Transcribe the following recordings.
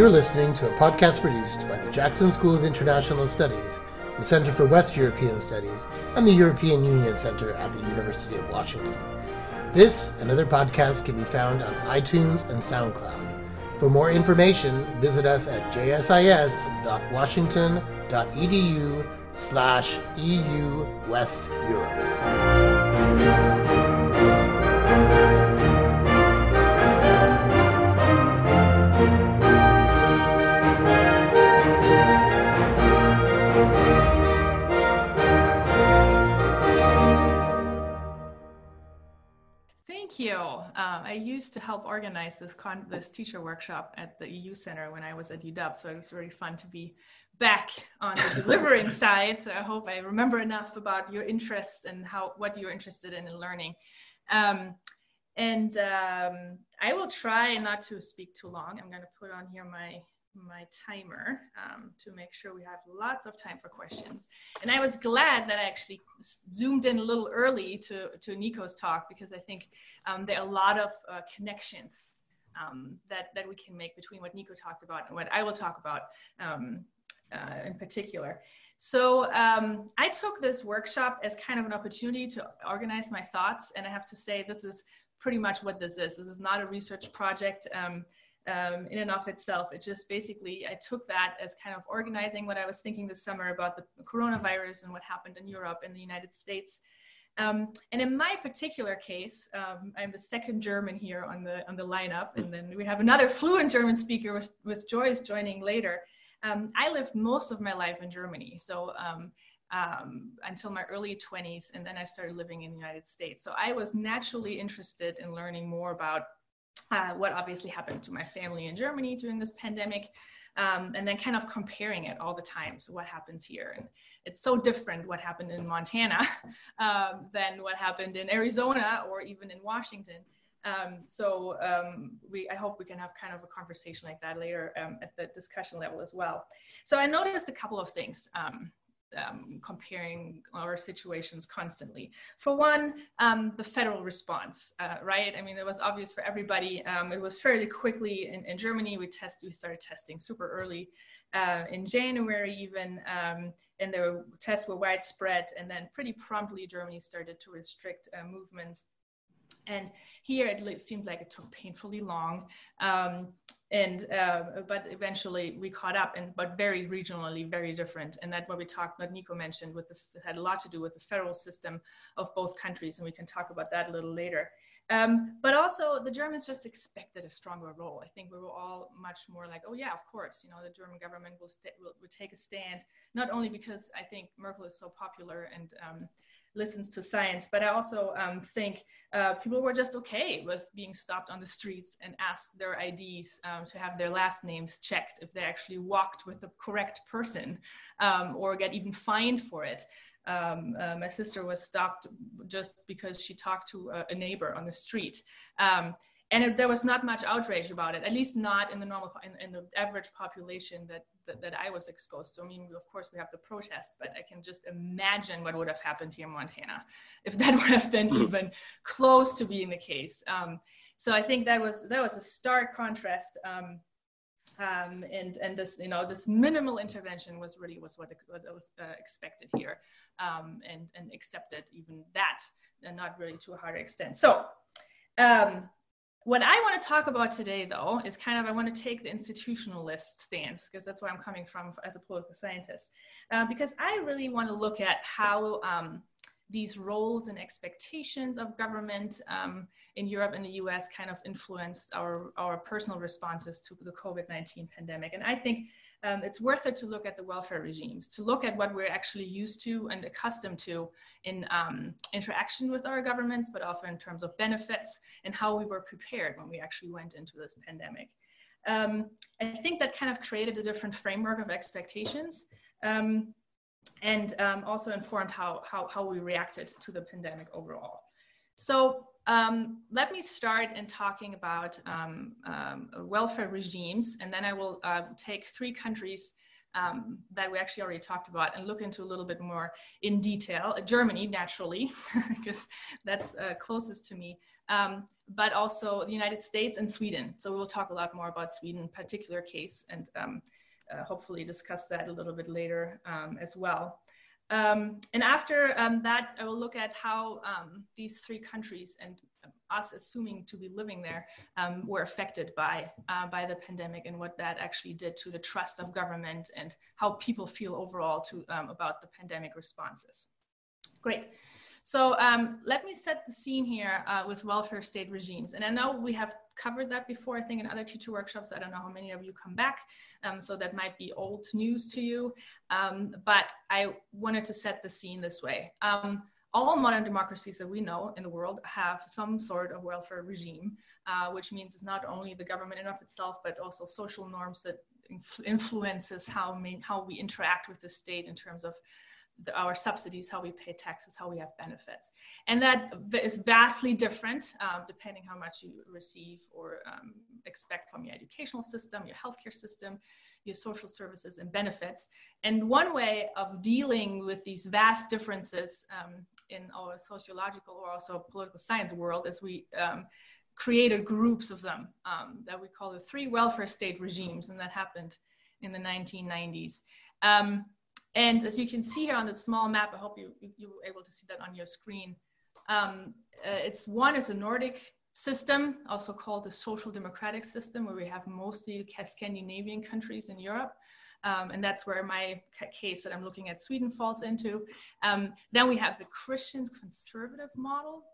You're listening to a podcast produced by the Jackson School of International Studies, the Center for West European Studies, and the European Union Center at the University of Washington. This and other podcasts can be found on iTunes and SoundCloud. For more information, visit us at jsis.washington.edu slash EU West Europe. You. Um, I used to help organize this con- this teacher workshop at the EU Center when I was at UW, so it was really fun to be back on the delivering side. So I hope I remember enough about your interests and how what you're interested in in learning. Um, and um, I will try not to speak too long. I'm going to put on here my my timer um, to make sure we have lots of time for questions. And I was glad that I actually zoomed in a little early to, to Nico's talk because I think um, there are a lot of uh, connections um, that, that we can make between what Nico talked about and what I will talk about um, uh, in particular. So um, I took this workshop as kind of an opportunity to organize my thoughts. And I have to say, this is pretty much what this is. This is not a research project. Um, um, in and of itself. It just basically, I took that as kind of organizing what I was thinking this summer about the coronavirus and what happened in Europe and the United States. Um, and in my particular case, um, I'm the second German here on the on the lineup, and then we have another fluent German speaker with, with Joyce joining later. Um, I lived most of my life in Germany, so um, um, until my early 20s, and then I started living in the United States. So I was naturally interested in learning more about uh, what obviously happened to my family in Germany during this pandemic, um, and then kind of comparing it all the time. So what happens here? And it's so different what happened in Montana um, than what happened in Arizona or even in Washington. Um, so um, we, I hope we can have kind of a conversation like that later um, at the discussion level as well. So I noticed a couple of things. Um, comparing our situations constantly. For one, um, the federal response, uh, right? I mean, it was obvious for everybody. Um, it was fairly quickly in, in, Germany. We test, we started testing super early uh, in January, even, um, and the tests were widespread. And then pretty promptly, Germany started to restrict uh, movements. And here it seemed like it took painfully long. Um, and uh, but eventually we caught up and but very regionally very different. And that what we talked what nico mentioned with the had a lot to do with the federal system of both countries and we can talk about that a little later. Um, but also the germans just expected a stronger role. I think we were all much more like oh yeah of course you know the german government will, st- will, will take a stand. Not only because i think merkel is so popular and um, listens to science. But I also um, think uh, people were just okay with being stopped on the streets and asked their IDs um, to have their last names checked if they actually walked with the correct person um, or get even fined for it. Um, uh, my sister was stopped just because she talked to a, a neighbor on the street. Um, and it, there was not much outrage about it, at least not in the normal, in, in the average population that, that, that I was exposed to. I mean, of course, we have the protests, but I can just imagine what would have happened here in Montana if that would have been mm-hmm. even close to being the case. Um, so I think that was that was a stark contrast. Um, um, and and this you know this minimal intervention was really was what, what was uh, expected here um, and and accepted even that and not really to a higher extent so um, what I want to talk about today, though, is kind of I want to take the institutionalist stance because that's where I'm coming from as a political scientist. Uh, because I really want to look at how um, these roles and expectations of government um, in Europe and the US kind of influenced our, our personal responses to the COVID 19 pandemic. And I think um, it's worth it to look at the welfare regimes, to look at what we're actually used to and accustomed to in um, interaction with our governments, but also in terms of benefits and how we were prepared when we actually went into this pandemic. Um, I think that kind of created a different framework of expectations. Um, and um, also informed how, how, how we reacted to the pandemic overall. So um, let me start in talking about um, um, welfare regimes, and then I will uh, take three countries um, that we actually already talked about and look into a little bit more in detail. Uh, Germany, naturally, because that's uh, closest to me, um, but also the United States and Sweden. So we will talk a lot more about Sweden, particular case, and uh, hopefully discuss that a little bit later um, as well. Um, and after um, that, I will look at how um, these three countries and us assuming to be living there um, were affected by uh, by the pandemic and what that actually did to the trust of government and how people feel overall to about the pandemic responses. Great. So um, let me set the scene here uh, with welfare state regimes. And I know we have covered that before, I think in other teacher workshops. I don't know how many of you come back. Um, so that might be old news to you. Um, but I wanted to set the scene this way. Um, all modern democracies that we know in the world have some sort of welfare regime, uh, which means it's not only the government in of itself, but also social norms that influences how, main, how we interact with the state in terms of the, our subsidies, how we pay taxes, how we have benefits. And that is vastly different um, depending how much you receive or um, expect from your educational system, your healthcare system, your social services and benefits. And one way of dealing with these vast differences um, in our sociological or also political science world is we um, created groups of them um, that we call the three welfare state regimes, and that happened in the 1990s. Um, and as you can see here on the small map, I hope you, you were able to see that on your screen. Um, uh, it's one is a Nordic system, also called the social democratic system, where we have mostly Scandinavian countries in Europe. Um, and that's where my case that I'm looking at Sweden falls into. Um, then we have the Christian conservative model.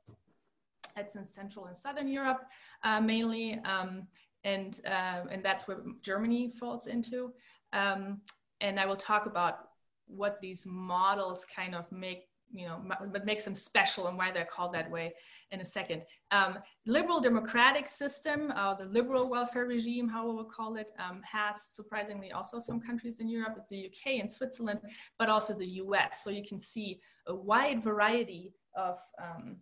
That's in Central and Southern Europe uh, mainly, um, and uh, and that's where Germany falls into. Um, and I will talk about what these models kind of make you know what makes them special and why they're called that way in a second. Um, liberal democratic system uh, the liberal welfare regime how we will call it um, has surprisingly also some countries in europe. It's the uk and switzerland but also the us so you can see a wide variety of um,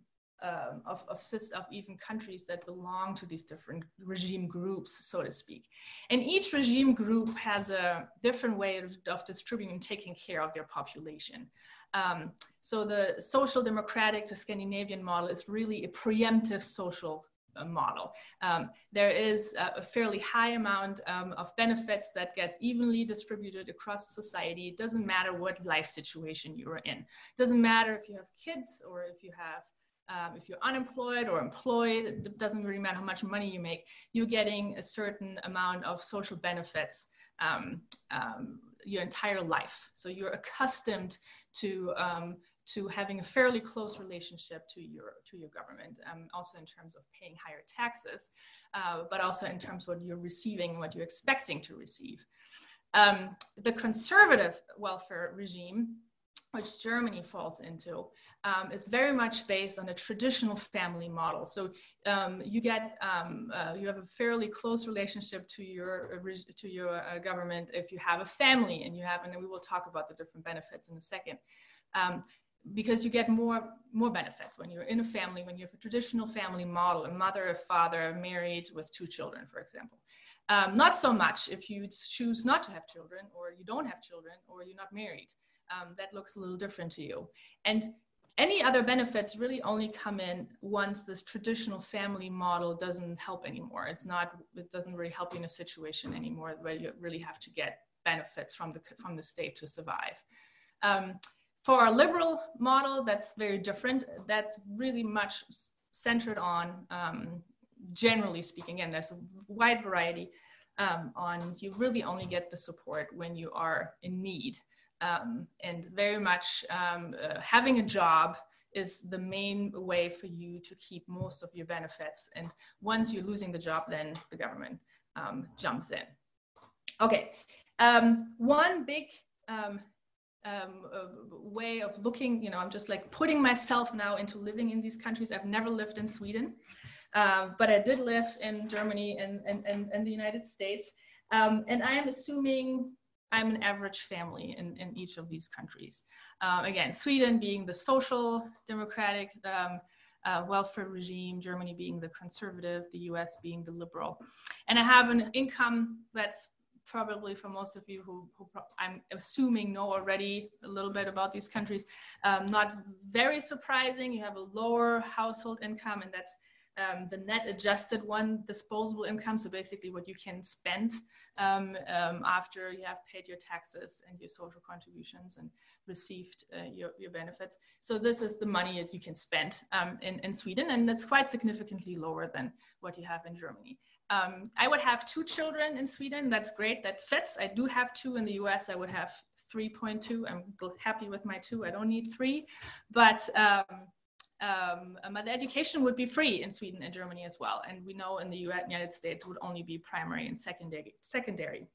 um, of, of, of even countries that belong to these different regime groups, so to speak. And each regime group has a different way of, of distributing and taking care of their population. Um, so the social democratic, the Scandinavian model is really a preemptive social uh, model. Um, there is a, a, fairly high amount um, of benefits that gets evenly distributed across society. It doesn't matter what life situation you're in. It doesn't matter if you have kids or if you have um, if you're unemployed or employed, it doesn't really matter how much money you make, you're getting a certain amount of social benefits um, um, your entire life. So you're accustomed to um, to having a fairly close relationship to your to your government, um, also in terms of paying higher taxes, uh, but also in terms of what you're receiving, what you're expecting to receive. Um, the conservative welfare regime which Germany falls into, um, is very much based on a traditional family model. So um, you get um, uh, you have a fairly close relationship to your to your uh, government if you have a family and you have, and we will talk about the different benefits in a second. Um, because you get more more benefits when you're in a family when you have a traditional family model a mother a father married with two children for example um, not so much if you choose not to have children or you don't have children or you're not married um, that looks a little different to you. And any other benefits really only come in once this traditional family model doesn't help anymore. It's not, it doesn't really help you in a situation anymore where you really have to get benefits from the, from the state to survive. Um, for our liberal model, that's very different. That's really much centered on, um, generally speaking, and there's a wide variety um, on you really only get the support when you are in need um, and very much um, uh, having a job is the main way for you to keep most of your benefits. And once you're losing the job, then the government um, jumps in. Okay, um, one big um, um, uh, way of looking, you know, I'm just like putting myself now into living in these countries. I've never lived in Sweden, uh, but I did live in Germany and, and, and, and the United States. and I am assuming I'm an average family in, in each of these countries. Um, again, Sweden being the social democratic um, uh, welfare regime, Germany being the conservative, the US being the liberal. And I have an income that's probably for most of you who, who I'm assuming know already a little bit about these countries, um, not very surprising. You have a lower household income, and that's um, the net adjusted one, disposable income, so basically what you can spend um, um, after you have paid your taxes and your social contributions and received uh, your, your benefits. So this is the money that you can spend um, in, in Sweden, and it's quite significantly lower than what you have in Germany. Um, I would have two children in Sweden. That's great. That fits. I do have two in the US. I would have 3.2. I'm happy with my two. I don't need three. But um, um, but education would be free in Sweden and Germany as well. And we know in the United States would only be primary and secondary, secondary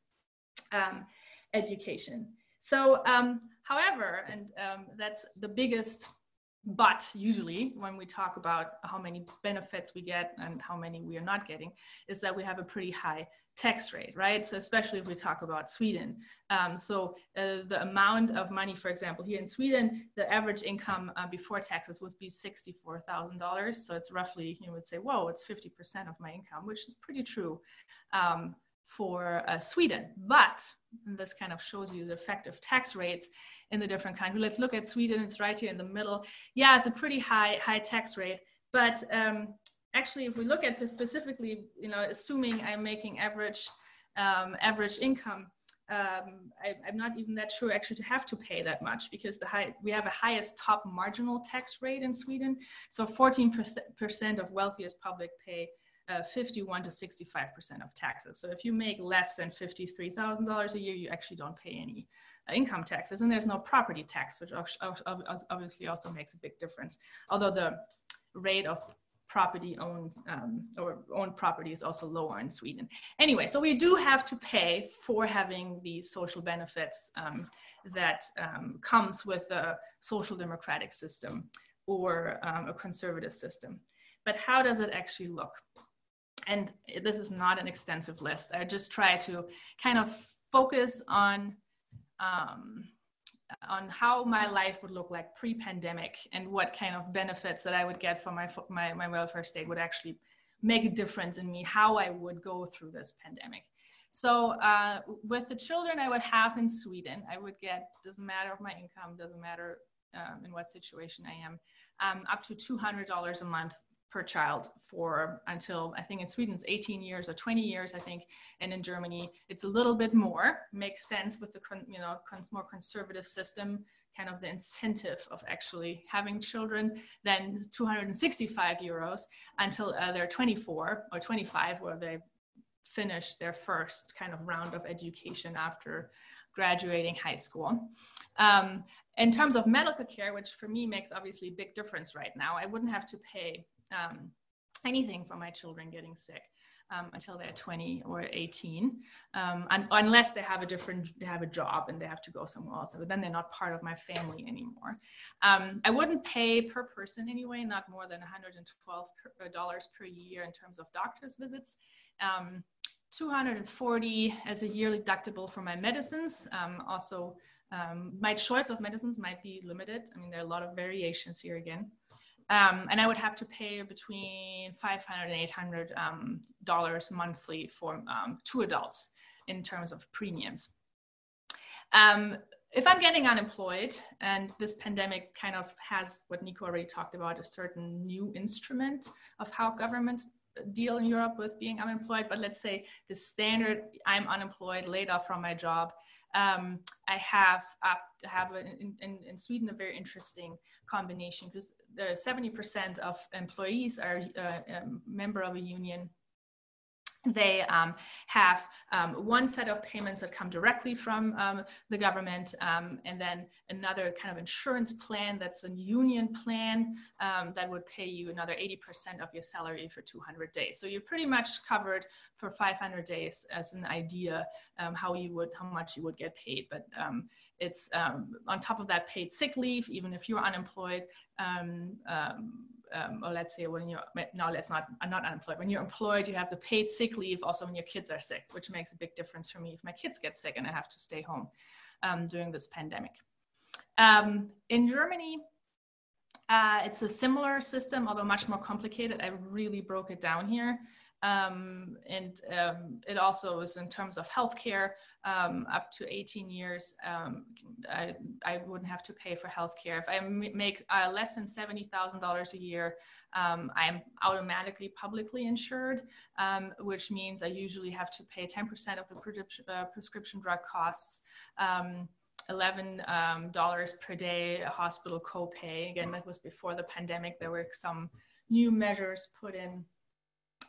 um, education. So, um, however, and um, that's the biggest but usually when we talk about how many benefits we get and how many we are not getting is that we have a pretty high tax rate right? So especially if we talk about sweden. Um, so uh, the amount of money for example here in sweden the average income uh, before taxes would be $64000 so it's roughly you would say whoa it's 50% of my income which is pretty true. Um, for uh, Sweden. But this kind of shows you the effective tax rates in the different countries. Let's look at Sweden. It's right here in the middle. Yeah, it's a pretty high high tax rate. But um, actually, if we look at this specifically, you know, assuming I'm making average um, average income, um, I, am not even that sure actually to have to pay that much because the high, we have a highest top marginal tax rate in Sweden. So 14% of wealthiest public pay uh, 51 to 65% of taxes. So if you make less than $53,000 a year, you actually don't pay any uh, income taxes. And there's no property tax, which obviously also makes a big difference. Although the rate of property owned um, or owned property is also lower in Sweden. Anyway, so we do have to pay for having these social benefits um, that um, comes with a social democratic system or um, a conservative system. But how does it actually look? And this is not an extensive list. I just try to kind of focus on um, on how my life would look like pre-pandemic and what kind of benefits that I would get from my, my, my welfare state would actually make a difference in me, how I would go through this pandemic. So uh, with the children I would have in Sweden, I would get, doesn't matter of my income, doesn't matter um, in what situation I am, um, up to $200 a month per child for until I think in Sweden it's 18 years or 20 years I think, and in Germany it's a little bit more. Makes sense with the you know more conservative system, kind of the incentive of actually having children than 265 euros until uh, they're 24 or 25, where they finish their first kind of round of education after graduating high school. Um, in terms of medical care, which for me makes obviously a big difference right now, I wouldn't have to pay um, anything for my children getting sick um, until they're 20 or 18 um, and, unless they have a different they have a job and they have to go somewhere else but then they're not part of my family anymore. Um, i wouldn't pay per person anyway not more than 112 dollars per year in terms of doctor's visits. Um, 240 as a yearly deductible for my medicines um, also um, my choice of medicines might be limited. I mean there are a lot of variations here again um, and I would have to pay between 500 and 800 um, dollars monthly for um, two adults in terms of premiums. Um, if I'm getting unemployed, and this pandemic kind of has what Nico already talked about, a certain new instrument of how governments deal in Europe with being unemployed, but let's say the standard I'm unemployed, laid off from my job, um, I have up have in, in, in, Sweden a very interesting combination because 70% of employees are a uh, um, member of a union they um, have um, one set of payments that come directly from um, the government um, and then another kind of insurance plan that's a union plan um, that would pay you another 80% of your salary for 200 days. So you're pretty much covered for 500 days as an idea um, how you would how much you would get paid. But it's on top of that paid sick leave even if you're unemployed um, or let's say when you're no let's not i'm not unemployed. When you're employed you have the paid sick leave. Also when your kids are sick which makes a big difference for me. If my kids get sick and i have to stay home um, during this pandemic. Um, in germany uh, it's a similar system although much more complicated. I really broke it down here Um, and um, it also is in terms of healthcare, um, up to 18 years, um, I, I wouldn't have to pay for healthcare. If I make uh, less than $70,000 a year, um, I'm automatically publicly insured, um, which means I usually have to pay 10% of the uh, prescription drug costs. $11 um, per day hospital copay. Again, that was before the pandemic. There were some new measures put in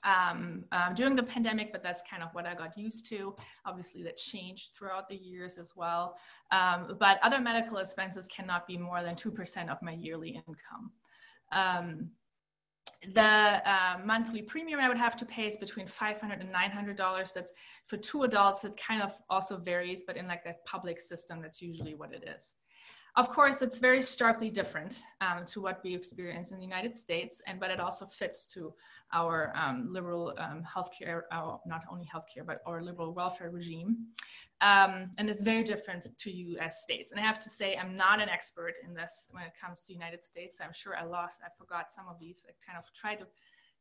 um, um, during the pandemic, but that's kind of what I got used to. Obviously, that changed throughout the years as well. Um, but other medical expenses cannot be more than 2% of my yearly income. Um, the uh, monthly premium I would have to pay is between 500 and 900 dollars. That's for two adults. It kind of also varies, but in like that public system, that's usually what it is. Of course, it's very starkly different um, to what we experience in the United States, and but it also fits to our um, liberal um, healthcare, uh, not only healthcare, but our liberal welfare regime. Um, and it's very different to U.S. states. And I have to say, I'm not an expert in this when it comes to United States. I'm sure I lost, I forgot some of these. I kind of tried to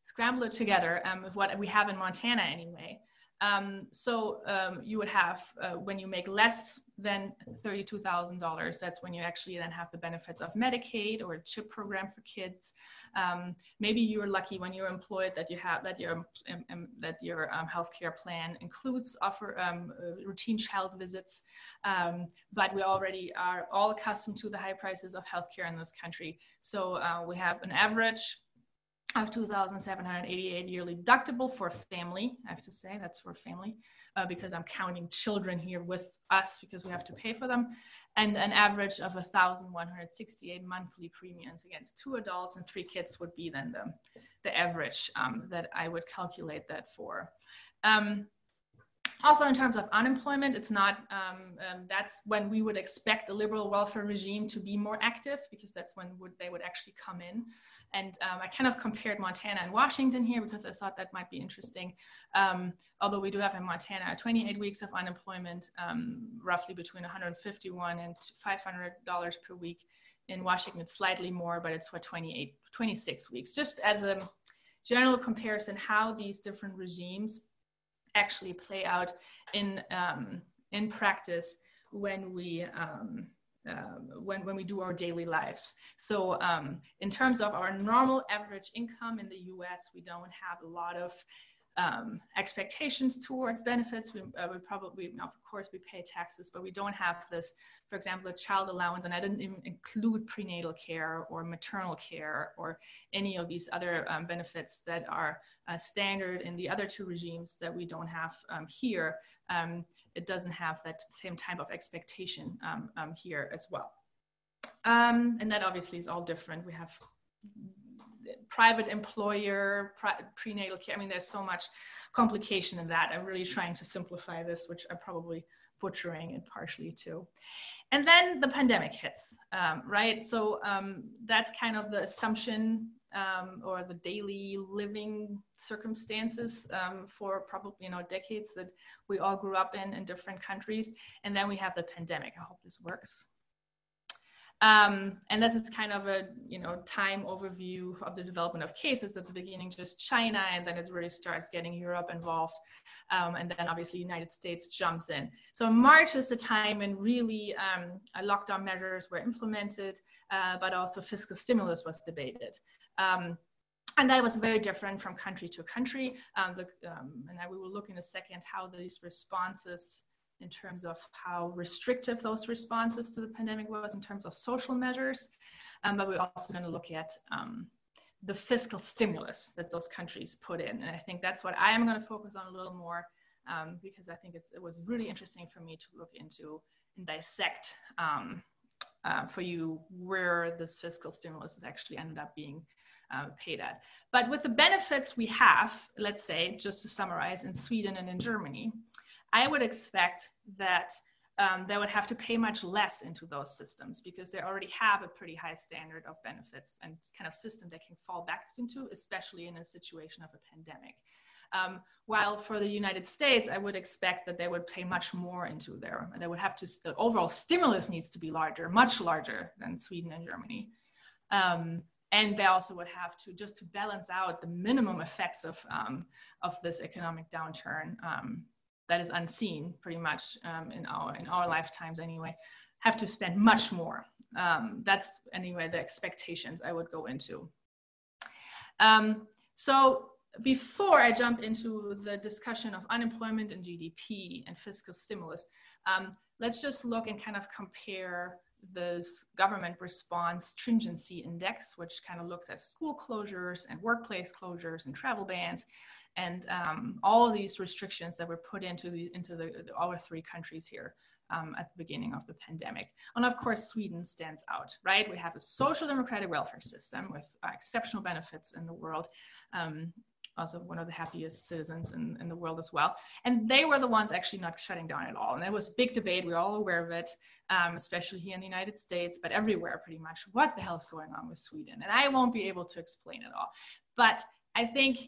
scramble it together um, with what we have in Montana anyway. Um, so um, you would have uh, when you make less than $32,000, that's when you actually then have the benefits of Medicaid or a CHIP program for kids. Um, maybe you're lucky when you're employed that you have that your um, um, that your um, healthcare plan includes offer uh, routine child visits. but we already are all accustomed to the high prices of healthcare in this country. So uh, we have an average of 2,788 yearly deductible for family. I have to say that's for family uh, because I'm counting children here with us because we have to pay for them, and an average of 1,168 monthly premiums against two adults and three kids would be then the, the average um, that I would calculate that for. Um, also in terms of unemployment it's not um, um, that's when we would expect the liberal welfare regime to be more active because that's when would, they would actually come in. And um, i kind of compared montana and washington here because i thought that might be interesting. Um, although we do have in montana 28 weeks of unemployment um, roughly between 151 and 500 dollars per week. In washington it's slightly more but it's for 28 26 weeks. Just as a general comparison how these different regimes actually play out in um, in practice when we um, uh, when, when we do our daily lives. So um, in terms of our normal average income in the US, we don't have a lot of um, expectations towards benefits. We, uh, we probably, of course, we pay taxes, but we don't have this, for example, a child allowance, and I didn't even include prenatal care or maternal care or any of these other um, benefits that are uh, standard in the other two regimes that we don't have um, here. Um, it doesn't have that same type of expectation um, um, here as well. and that obviously is all different. We have private employer, pre- prenatal care. I mean, there's so much complication in that. I'm really trying to simplify this, which I'm probably butchering it partially too. And then the pandemic hits, um, right? So um, that's kind of the assumption um, or the daily living circumstances um, for probably you know decades that we all grew up in in different countries. And then we have the pandemic. I hope this works. Um, and this is kind of a you know time overview of the development of cases. At the beginning, just China, and then it really starts getting Europe involved, um, and then obviously United States jumps in. So March is the time when really um, lockdown measures were implemented, uh, but also fiscal stimulus was debated. Um, and that was very different from country to country. Um, the, um, and we will look in a second how these responses in terms of how restrictive those responses to the pandemic was in terms of social measures. Um, but we're also going to look at um, the fiscal stimulus that those countries put in. And I think that's what I am going to focus on a little more um, because I think it was really interesting for me to look into and dissect um, uh, for you where this fiscal stimulus has actually ended up being uh, paid at. But with the benefits we have, let's say, just to summarize, in Sweden and in Germany, I would expect that um, they would have to pay much less into those systems because they already have a pretty high standard of benefits and kind of system they can fall back into, especially in a situation of a pandemic. Um, while for the United States, I would expect that they would pay much more into there. They would have to, the overall stimulus needs to be larger, much larger than Sweden and Germany. Um, and they also would have to just to balance out the minimum effects of um, of this economic downturn um, that is unseen pretty much um, in our in our lifetimes anyway have to spend much more. Um, that's anyway the expectations i would go into. Um, so before I jump into the discussion of unemployment and GDP and fiscal stimulus, um, let's just look and kind of compare this government response stringency index, which kind of looks at school closures and workplace closures and travel bans and um, all of these restrictions that were put into the into the, the our three countries here um, at the beginning of the pandemic. And of course, Sweden stands out, right? We have a social democratic welfare system with uh, exceptional benefits in the world. Um, also one of the happiest citizens in, in the world as well. And they were the ones actually not shutting down at all. And there was big debate. We are all aware of it, um, especially here in the United States, but everywhere pretty much. What the hell is going on with Sweden? And I won't be able to explain it all. But I think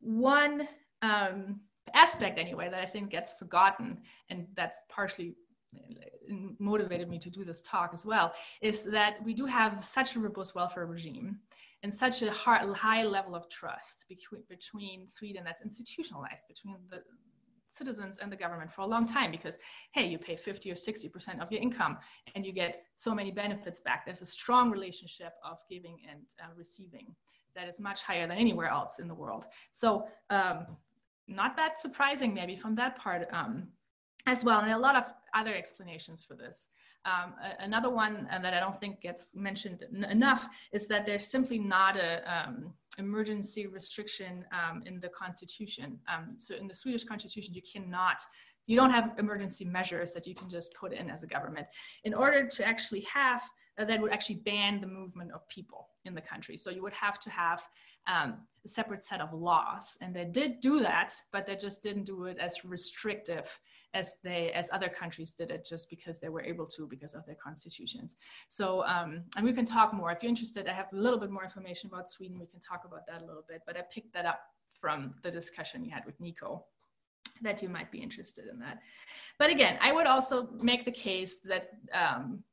one um, aspect, anyway, that I think gets forgotten, and that's partially motivated me to do this talk as well, is that we do have such a robust welfare regime and such a high level of trust between, between Sweden that's institutionalized between the citizens and the government for a long time because hey you pay 50 or 60 percent of your income and you get so many benefits back. There's a strong relationship of giving and uh, receiving that is much higher than anywhere else in the world so um, not that surprising maybe from that part um, as well and a lot of other explanations for this um, another one uh, that I don't think gets mentioned enough is that there's simply not a um, emergency restriction um, in the constitution. Um, so in the Swedish constitution, you cannot, you don't have emergency measures that you can just put in as a government. In order to actually have, uh, that would actually ban the movement of people in the country. So you would have to have um, a separate set of laws. And they did do that, but they just didn't do it as restrictive as they as other countries did it just because they were able to because of their constitutions so um, and we can talk more if you're interested i have a little bit more information about sweden we can talk about that a little bit but i picked that up from the discussion you had with nico that you might be interested in that but again i would also make the case that um,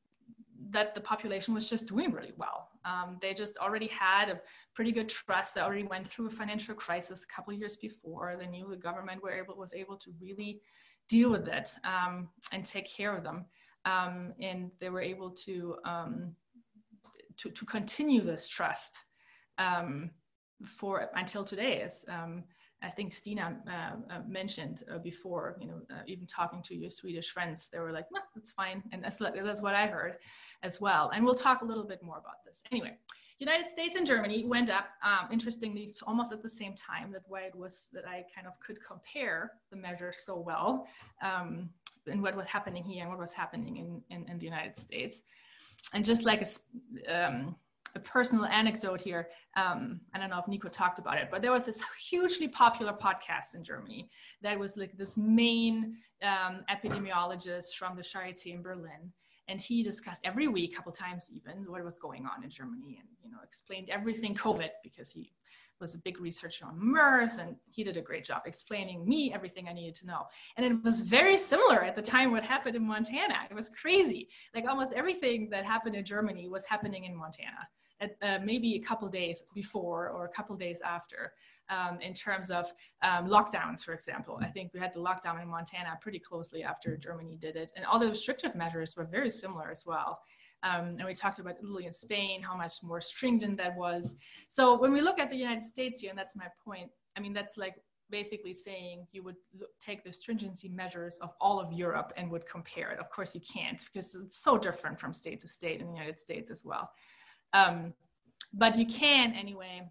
that the population was just doing really well. Um, they just already had a pretty good trust. They already went through a financial crisis a couple years before. They knew the government were able was able to really deal with it um, and take care of them. Um, and they were able to, um, to, to, continue this trust um, for until today. As um, I think Stina uh, uh, mentioned uh, before, you know, uh, even talking to your Swedish friends, they were like, no, that's fine. And that's, that's what I heard as well. And we'll talk a little bit more about this. Anyway, United States and Germany went up, um, interestingly, almost at the same time. That why it was that I kind of could compare the measures so well um, and what was happening here and what was happening in, in, in the United States. And just like a, um, a personal anecdote here, um, I don't know if Nico talked about it, but there was this hugely popular podcast in Germany that was like this main um, epidemiologist from the Charité in Berlin and he discussed every week, a couple times even, what was going on in Germany, and you know explained everything COVID because he was a big researcher on MERS, and he did a great job explaining me everything I needed to know. And it was very similar at the time what happened in Montana. It was crazy. Like almost everything that happened in Germany was happening in Montana at, uh, maybe a couple days before or a couple days after um, in terms of um, lockdowns, for example. I think we had the lockdown in Montana pretty closely after Germany did it. And all the restrictive measures were very similar as well. Um, and we talked about Italy and Spain, how much more stringent that was. So when we look at the United States here, and that's my point, I mean, that's like basically saying you would take the stringency measures of all of Europe and would compare it. Of course, you can't because it's so different from state to state in the United States as well. Um, but you can anyway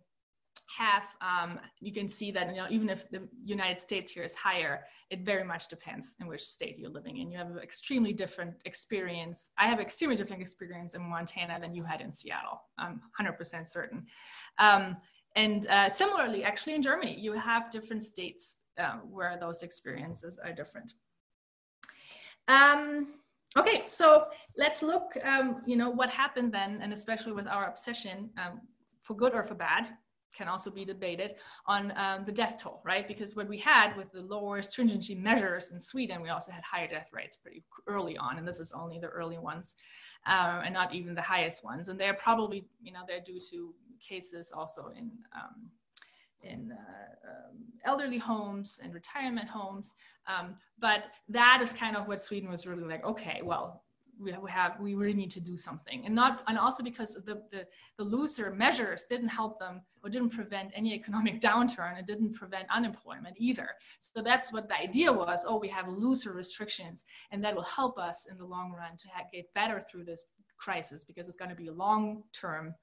have um, you can see that you know even if the united states here is higher it very much depends in which state you're living in. You have an extremely different experience. I have extremely different experience in montana than you had in seattle. I'm 100% certain. Um, and uh, similarly actually in germany you have different states uh, where those experiences are different. Um, okay so let's look um, you know what happened then and especially with our obsession um, for good or for bad can also be debated on um, the death toll, right? Because what we had with the lower stringency measures in Sweden, we also had higher death rates pretty early on, and this is only the early ones, um, and not even the highest ones. And they're probably, you know, they're due to cases also in um, in uh, um, elderly homes and retirement homes. Um, but that is kind of what Sweden was really like, okay, well, we have, we really need to do something and not and also because the, the the looser measures didn't help them or didn't prevent any economic downturn it didn't prevent unemployment either so that's what the idea was oh we have looser restrictions and that will help us in the long run to get better through this crisis because it's going to be a long term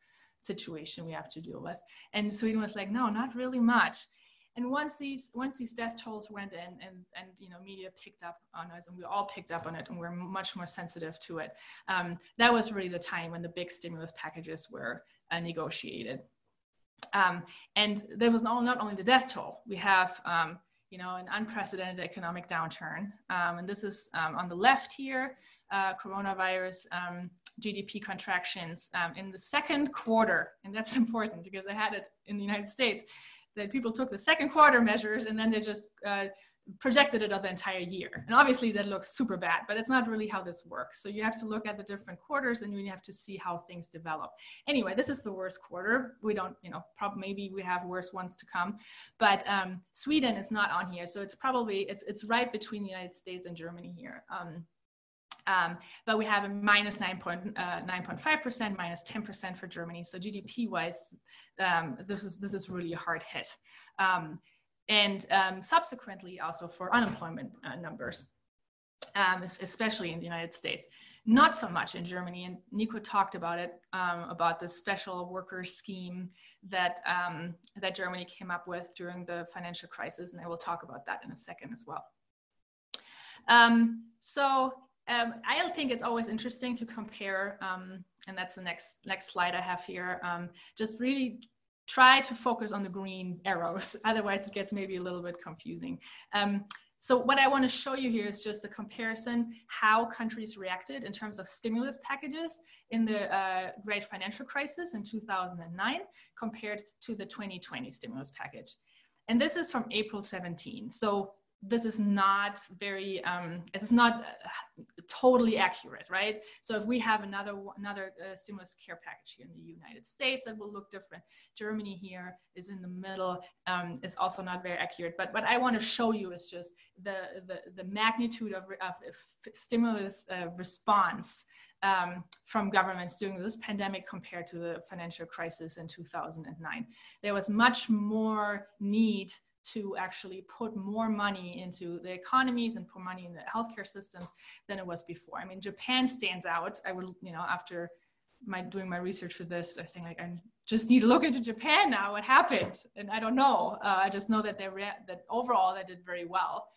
situation we have to deal with. And Sweden was like, no, not really much. And once these once these death tolls went in and and you know media picked up on us and we all picked up on it and we're much more sensitive to it, um, that was really the time when the big stimulus packages were uh, negotiated. Um, and there was not, not only the death toll, we have um, you know, an unprecedented economic downturn. Um, and this is um, on the left here, uh, coronavirus um, GDP contractions um, in the second quarter. And that's important because they had it in the United States that people took the second quarter measures and then they just uh, projected it of the entire year. And obviously that looks super bad, but it's not really how this works. So you have to look at the different quarters and you have to see how things develop. Anyway, this is the worst quarter. We don't, you know, probably maybe we have worse ones to come, but um, Sweden is not on here. So it's probably, it's, it's right between the United States and Germany here. Um, um, but we have a minus 9.5%, uh, minus 10% for Germany. So GDP wise, um, this, is, this is really a hard hit. Um, and um, subsequently also for unemployment uh, numbers, um, especially in the United States. Not so much in Germany, and Nico talked about it, um, about the special workers scheme that, that Germany came up with during the financial crisis, and I will talk about that in a second as well. so um, I think it's always interesting to compare, um, and that's the next next slide I have here. Um, just really try to focus on the green arrows. Otherwise, it gets maybe a little bit confusing. Um, so what I want to show you here is just the comparison how countries reacted in terms of stimulus packages in the uh, great financial crisis in 2009 compared to the 2020 stimulus package. And this is from April 17. So this is not very um, it's not uh, totally accurate right? So if we have another another uh, stimulus care package here in the united states that will look different germany here is in the middle um, is also not very accurate. But what i want to show you is just the the, the magnitude of, of stimulus uh, response um, from governments during this pandemic compared to the financial crisis in 2009 there was much more need to actually put more money into the economies and put money in the healthcare systems than it was before. I mean, Japan stands out. I would, you know, after my doing my research for this, I think like I just need to look into Japan now. What happened? And I don't know. Uh, I just know that they re- that overall they did very well,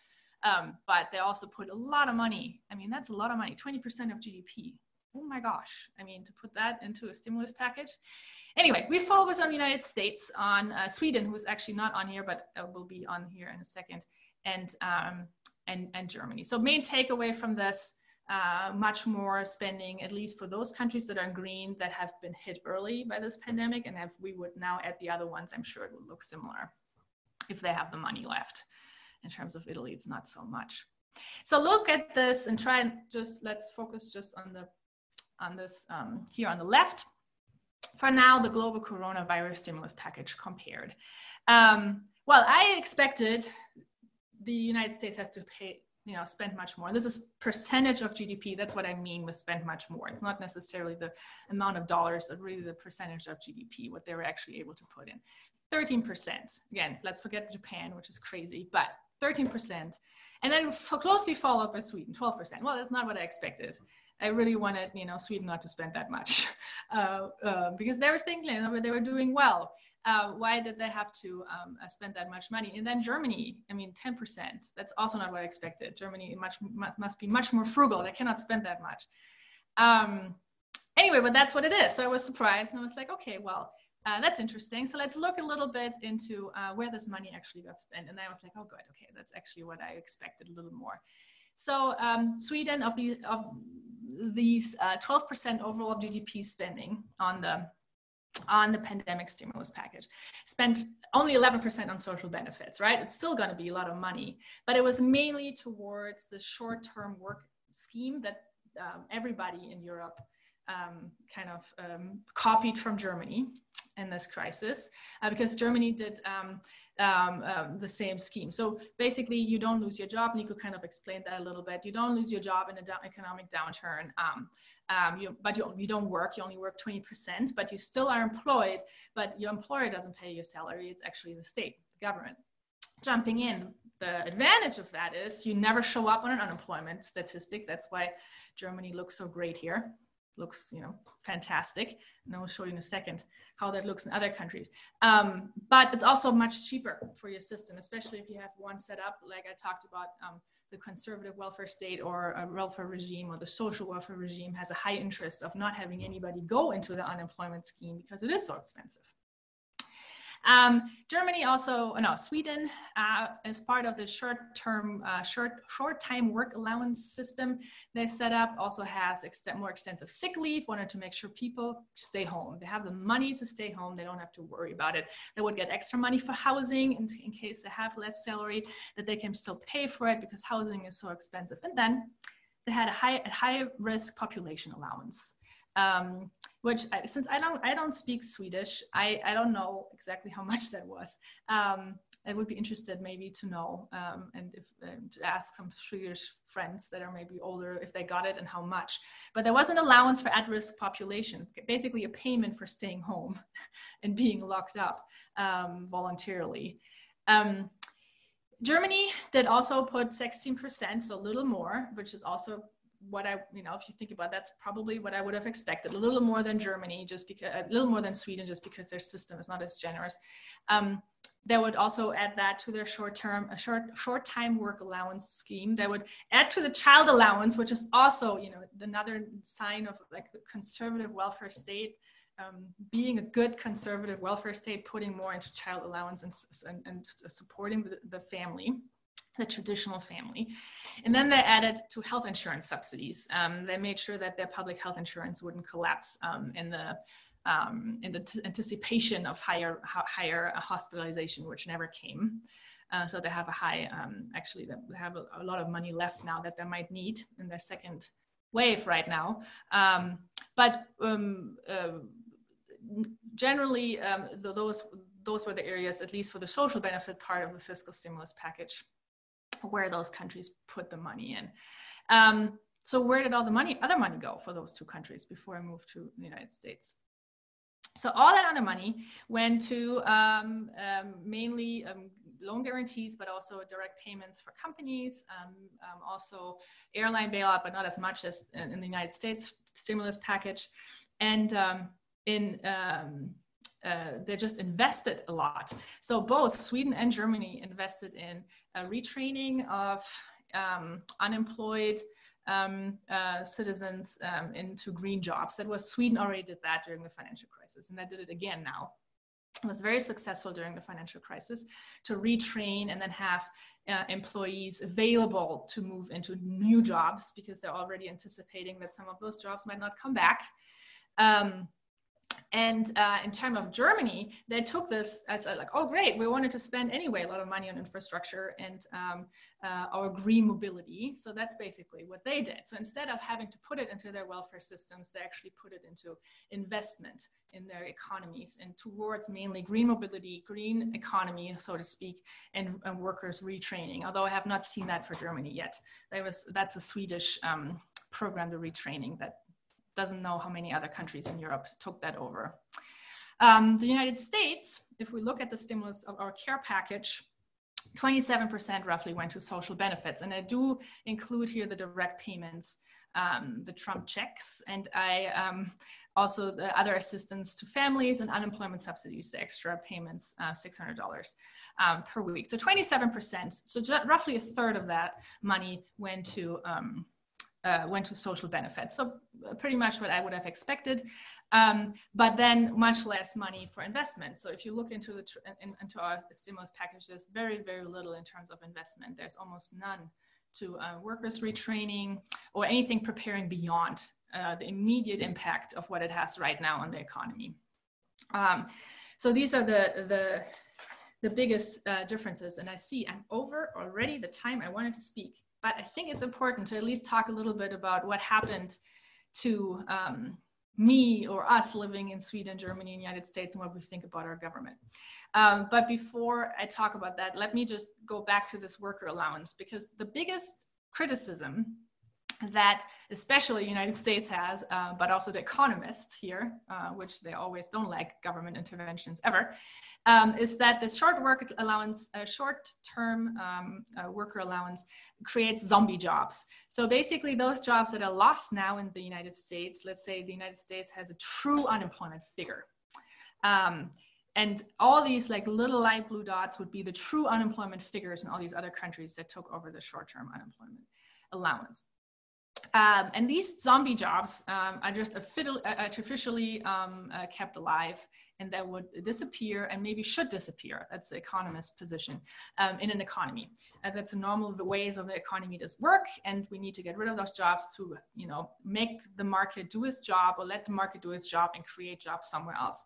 um, but they also put a lot of money. I mean, that's a lot of money. Twenty percent of GDP. Oh my gosh! I mean, to put that into a stimulus package, Anyway, we focus on the United States, on uh, Sweden, who's actually not on here, but uh, will be on here in a second, and, um, and, and Germany. So main takeaway from this, uh, much more spending, at least for those countries that are green that have been hit early by this pandemic. And if we would now add the other ones, I'm sure it would look similar if they have the money left. In terms of Italy, it's not so much. So look at this and try and just let's focus just on the on this um, here on the left for now, the global coronavirus stimulus package compared. Um, well, I expected the United States has to pay, you know, spend much more. This is percentage of GDP. That's what I mean with spend much more. It's not necessarily the amount of dollars, but really the percentage of GDP, what they were actually able to put in. 13%. Again, let's forget Japan, which is crazy, but 13%. And then closely followed by Sweden, 12%. Well, that's not what I expected. I really wanted, you know, Sweden not to spend that much uh, uh, because they were thinking you know, they were doing well. Uh, why did they have to um, uh, spend that much money? And then Germany, I mean, 10%. That's also not what I expected. Germany much must be much more frugal. They cannot spend that much. Um, anyway, but that's what it is. So I was surprised and I was like, okay, well, uh, that's interesting. So let's look a little bit into uh, where this money actually got spent. And I was like, oh, good. Okay, that's actually what I expected a little more. So um, Sweden, of the of these 12% uh, overall GDP spending on the on the pandemic stimulus package spent only 11% on social benefits right? It's still going to be a lot of money but it was mainly towards the short-term work scheme that um, everybody in europe um, kind of um, copied from germany in this crisis uh, because Germany did um, um, the same scheme. So basically, you don't lose your job. Nico kind of explained that a little bit. You don't lose your job in an da- economic downturn, um, um, you, but you, you don't work. You only work 20%, but you still are employed, but your employer doesn't pay your salary. It's actually the state, the government. Jumping in, the advantage of that is you never show up on an unemployment statistic. That's why Germany looks so great here looks you know fantastic. And i will show you in a second how that looks in other countries. Um, but it's also much cheaper for your system especially if you have one set up like i talked about um, the conservative welfare state or a welfare regime or the social welfare regime has a high interest of not having anybody go into the unemployment scheme because it is so expensive um, Germany also, no, Sweden, uh, as part of the short-term, uh, short short-time work allowance system they set up, also has more extensive sick leave. Wanted to make sure people stay home. They have the money to stay home. They don't have to worry about it. They would get extra money for housing in, in case they have less salary, that they can still pay for it because housing is so expensive. And then they had a high, a high risk population allowance um, which I, since I don't I don't speak Swedish, I, I don't know exactly how much that was. Um, I would be interested maybe to know um, and if um, to ask some Swedish friends that are maybe older if they got it and how much. But there was an allowance for at-risk population, basically a payment for staying home and being locked up um, voluntarily. Um, Germany did also put 16%, so a little more, which is also what I, you know, if you think about that's probably what I would have expected, a little more than Germany, just because, a little more than Sweden, just because their system is not as generous. Um, they would also add that to their short-term, a short, short-time work allowance scheme. They would add to the child allowance, which is also, you know, another sign of like a conservative welfare state. Um, being a good conservative welfare state, putting more into child allowance and, and, and supporting the, the family the traditional family. And then they added to health insurance subsidies. Um, they made sure that their public health insurance wouldn't collapse um, in the um, in the t- anticipation of higher higher hospitalization, which never came. Uh, so they have a high, um, actually, they have a, a, lot of money left now that they might need in their second wave right now. Um, but um, uh, generally, those those were the areas, at least for the social benefit part of the fiscal stimulus package, where those countries put the money in. Um, so where did all the money, other money go for those two countries before I moved to the United States? So all that other money went to um, um, mainly um, loan guarantees, but also direct payments for companies, um, um, also airline bailout, but not as much as in, in the United States stimulus package. And in uh, they just invested a lot. So both Sweden and Germany invested in retraining of um, unemployed um, uh, citizens um, into green jobs. That was Sweden already did that during the financial crisis, and they did it again now. It was very successful during the financial crisis to retrain and then have uh, employees available to move into new jobs because they're already anticipating that some of those jobs might not come back. Um, and uh, in terms of Germany, they took this as a, like, oh, great, we wanted to spend anyway a lot of money on infrastructure and um, uh, our green mobility. So that's basically what they did. So instead of having to put it into their welfare systems, they actually put it into investment in their economies and towards mainly green mobility, green economy, so to speak, and, and workers retraining. Although I have not seen that for Germany yet. That was that's a Swedish um, program, the retraining that doesn't know how many other countries in Europe took that over. Um, the United States, if we look at the stimulus of our CARES package, 27% roughly went to social benefits. And I do include here the direct payments, um, the Trump checks, and I um, also the other assistance to families and unemployment subsidies, the extra payments, uh, $600 um, per week. So 27%, so roughly a third of that money went to um, uh, went to social benefits. So uh, pretty much what I would have expected, um, but then much less money for investment. So if you look into the tr- in, into our stimulus package, there's very very little in terms of investment. There's almost none to uh, workers retraining or anything preparing beyond uh, the immediate impact of what it has right now on the economy. Um, so these are the the the biggest uh, differences. And I see I'm over already the time I wanted to speak but I think it's important to at least talk a little bit about what happened to um, me or us living in Sweden, Germany, and United States and what we think about our government. Um, but before I talk about that, let me just go back to this worker allowance because the biggest criticism that especially the United States has, uh, but also the economists here, uh, which they always don't like government interventions ever, um, is that the short work allowance, uh, short-term um, uh, worker allowance creates zombie jobs. So basically those jobs that are lost now in the United States, let's say the United States has a true unemployment figure. Um, and all these like little light blue dots would be the true unemployment figures in all these other countries that took over the short-term unemployment allowance. Um, and these zombie jobs um, are just artificially um, uh, kept alive and that would disappear and maybe should disappear. That's the economist's position um, in an economy. And that's a normal ways of the economy does work. And we need to get rid of those jobs to, you know, make the market do its job or let the market do its job and create jobs somewhere else.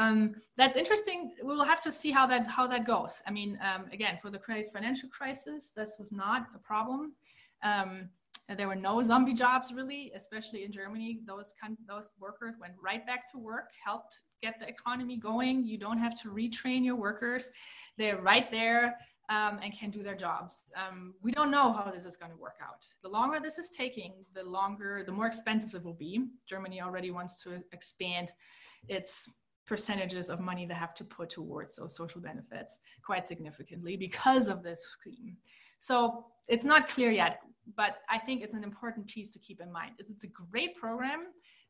Um, that's interesting. We will have to see how that how that goes. I mean, um, again, for the credit financial crisis, this was not a problem. Um, there were no zombie jobs really, especially in Germany. Those those workers went right back to work, helped get the economy going. You don't have to retrain your workers; they're right there um, and can do their jobs. Um, we don't know how this is going to work out. The longer this is taking, the longer, the more expensive it will be. Germany already wants to expand its percentages of money they have to put towards those social benefits quite significantly because of this scheme. So it's not clear yet but I think it's an important piece to keep in mind. It's, it's a great program,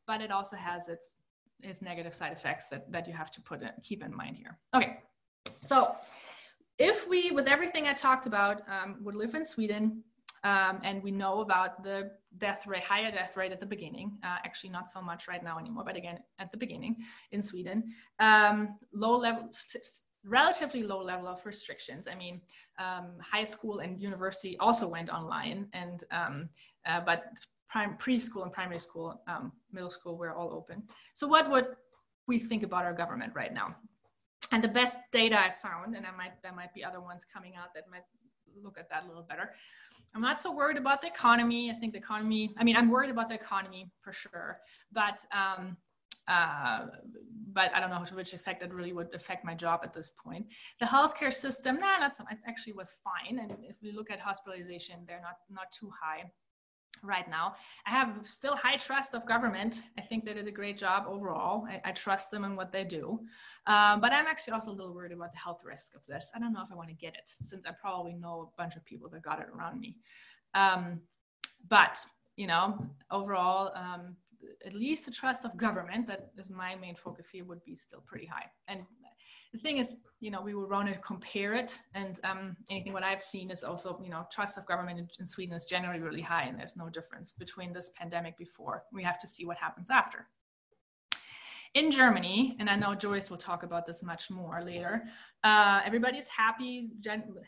but it also has its its negative side effects that, that you have to put in, keep in mind here. Okay, so if we, with everything I talked about, um, would live in Sweden, um, and we know about the death rate, higher death rate at the beginning, uh, actually not so much right now anymore, but again, at the beginning in Sweden, um, low level, relatively low level of restrictions. I mean, um, high school and university also went online, and um, uh, but preschool and primary school, um, middle school were all open. So, what would we think about our government right now? And the best data I found, and I might there might be other ones coming out that might look at that a little better. I'm not so worried about the economy. I think the economy. I mean, I'm worried about the economy for sure, but um, uh, but I don't know to which effect it really would affect my job at this point. The healthcare system, nah, not so. It actually was fine. And if we look at hospitalization, they're not not too high right now. I have still high trust of government. I think they did a great job overall. I, I trust them and what they do. Um, but I'm actually also a little worried about the health risk of this. I don't know if I want to get it since I probably know a bunch of people that got it around me. Um, but you know, overall, um, at least the trust of government, that is my main focus here, would be still pretty high. And the thing is, you know, we would want to compare it. And um, anything what I've seen is also, you know, trust of government in, Sweden is generally really high, and there's no difference between this pandemic before. We have to see what happens after. In Germany, and I know Joyce will talk about this much more later, uh, everybody's happy,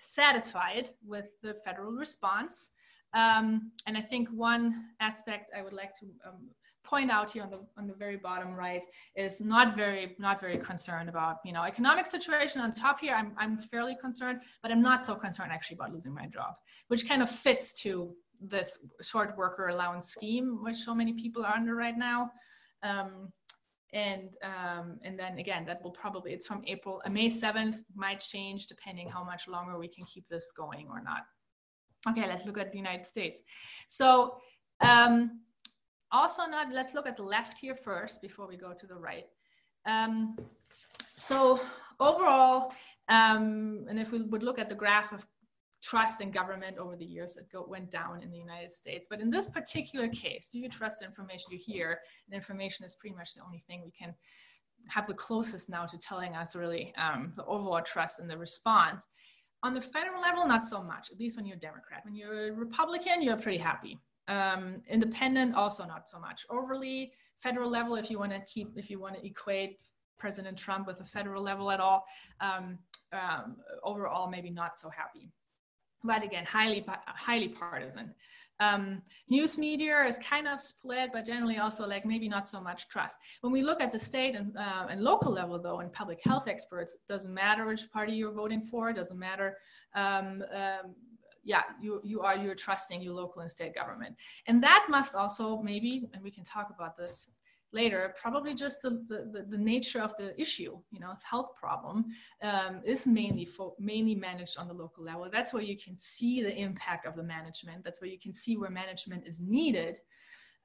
satisfied with the federal response. Um, and I think one aspect I would like to um, point out here on the on the very bottom right is not very not very concerned about you know economic situation. On top here I'm, I'm fairly concerned but i'm not so concerned actually about losing my job which kind of fits to this short worker allowance scheme which so many people are under right now. Um, and um, and then again that will probably it's from april uh, may 7th might change depending how much longer we can keep this going or not. Okay let's look at the united states. So um, also not, let's look at the left here first before we go to the right. Um, so overall, um, and if we would look at the graph of trust in government over the years, it go, went down in the United States. But in this particular case, do you trust the information you hear? And information is pretty much the only thing we can have the closest now to telling us really um, the overall trust in the response. On the federal level, not so much, at least when you're a Democrat. When you're a Republican, you're pretty happy. Um, independent, also not so much. Overly federal level, if you want to keep, if you want to equate President Trump with the federal level at all, um, um, overall maybe not so happy. But again, highly highly partisan. Um, news media is kind of split, but generally also like maybe not so much trust. When we look at the state and, uh, and local level though, and public health experts, doesn't matter which party you're voting for, it doesn't matter um, um, yeah you you are you're trusting your local and state government and that must also maybe and we can talk about this later, probably just the, the, the, nature of the issue, you know, health problem um, is mainly for mainly managed on the local level. That's where you can see the impact of the management. That's where you can see where management is needed.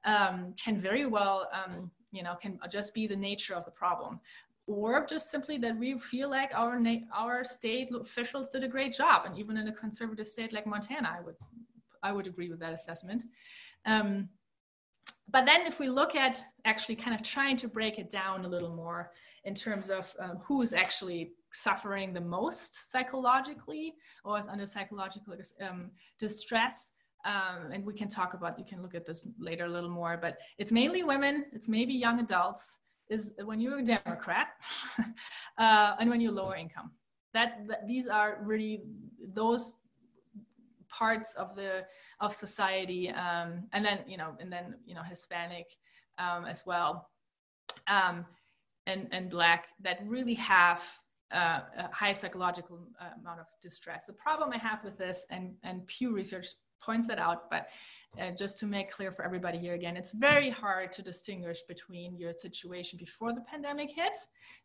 Um, can very well, um, you know, can just be the nature of the problem or just simply that we feel like our na- our state officials did a great job. And even in a conservative state like montana i would i would agree with that assessment. Um, but then if we look at actually kind of trying to break it down a little more in terms of um, who's actually suffering the most psychologically or is under psychological um, distress um, and we can talk about you can look at this later a little more but it's mainly women it's maybe young adults is when you're a democrat uh, and when you're lower income that, that these are really those parts of the of society um, and then you know and then you know hispanic um, as well um, and and black that really have uh, a high psychological uh, amount of distress. The problem i have with this and and pew research points that out but uh, just to make clear for everybody here again, it's very hard to distinguish between your situation before the pandemic hit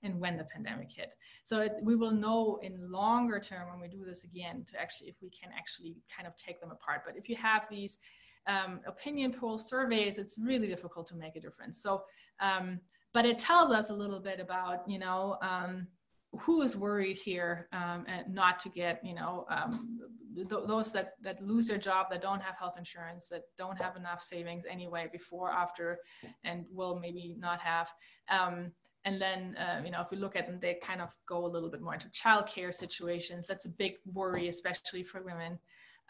and when the pandemic hit. So it, we will know in longer term when we do this again to actually, if we can actually kind of take them apart. But if you have these um, opinion poll surveys, it's really difficult to make a difference. So, um, but it tells us a little bit about, you know, um, who is worried here um, and not to get you know um, th- those that that lose their job that don't have health insurance that don't have enough savings anyway before after and will maybe not have. Um, and then uh, you know if we look at them they kind of go a little bit more into childcare situations. That's a big worry especially for women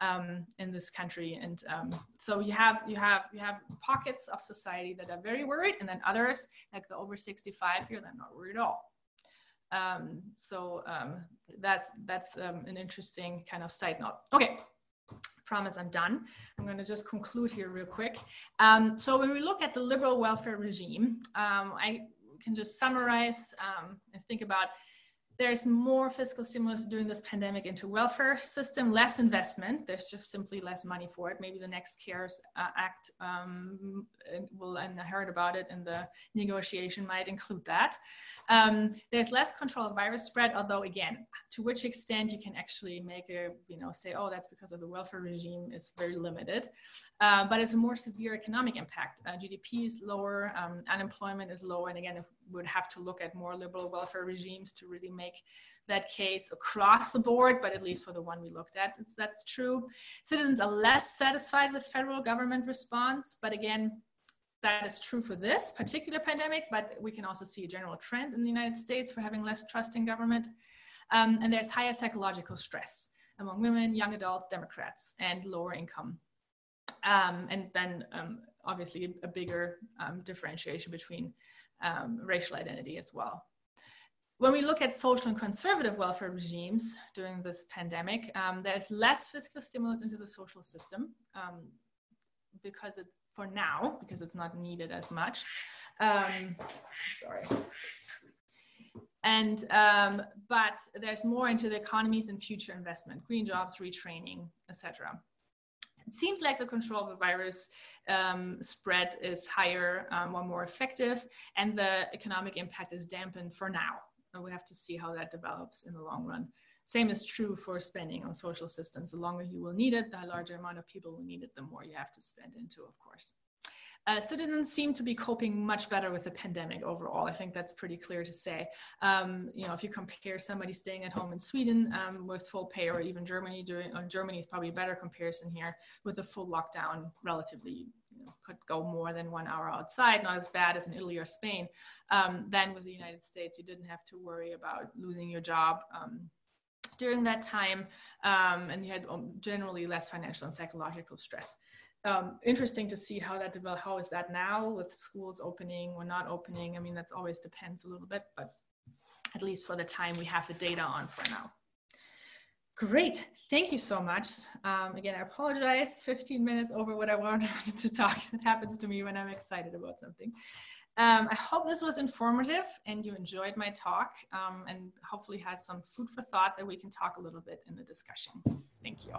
um, in this country. And um, so you have you have you have pockets of society that are very worried and then others like the over 65 here they're not worried at all um, so um, that's that's um, an interesting kind of side note. Okay, promise I'm done. I'm going to just conclude here real quick. Um, so when we look at the liberal welfare regime, um, I can just summarize um, and think about there's more fiscal stimulus during this pandemic into welfare system, less investment. There's just simply less money for it. Maybe the next CARES uh, Act um, will, and I heard about it in the negotiation, might include that. Um, there's less control of virus spread, although again, to which extent you can actually make a, you know, say, oh, that's because of the welfare regime is very limited. Uh, but it's a more severe economic impact. Uh, GDP is lower, um, unemployment is lower, and again, if we would have to look at more liberal welfare regimes to really make that case across the board, but at least for the one we looked at, that's true. Citizens are less satisfied with federal government response, but again, that is true for this particular pandemic, but we can also see a general trend in the United States for having less trust in government. Um, and there's higher psychological stress among women, young adults, Democrats, and lower income um, and then um, obviously a bigger um, differentiation between um, racial identity as well. When we look at social and conservative welfare regimes during this pandemic, um, there's less fiscal stimulus into the social system because it, for now, because it's not needed as much. sorry and um, but there's more into the economies and future investment green jobs retraining etc it seems like the control of the virus um, spread is higher um, or more effective, and the economic impact is dampened for now. And we have to see how that develops in the long run. Same is true for spending on social systems. The longer you will need it, the larger amount of people will need it, the more you have to spend into, of course. Uh, citizens seem to be coping much better with the pandemic overall. I think that's pretty clear to say. Um, you know, if you compare somebody staying at home in Sweden um, with full pay, or even Germany doing, or Germany is probably a better comparison here with a full lockdown, relatively you know, could go more than one hour outside, not as bad as in Italy or Spain. Um, then with the United States, you didn't have to worry about losing your job um, during that time, um, and you had um, generally less financial and psychological stress um, interesting to see how that develop. How is that now with schools opening or not opening? I mean, that always depends a little bit, but at least for the time we have the data on for now. Great, thank you so much. Um, again, I apologize, 15 minutes over what I wanted to talk. That happens to me when I'm excited about something. Um, I hope this was informative and you enjoyed my talk um, and hopefully has some food for thought that we can talk a little bit in the discussion. Thank you.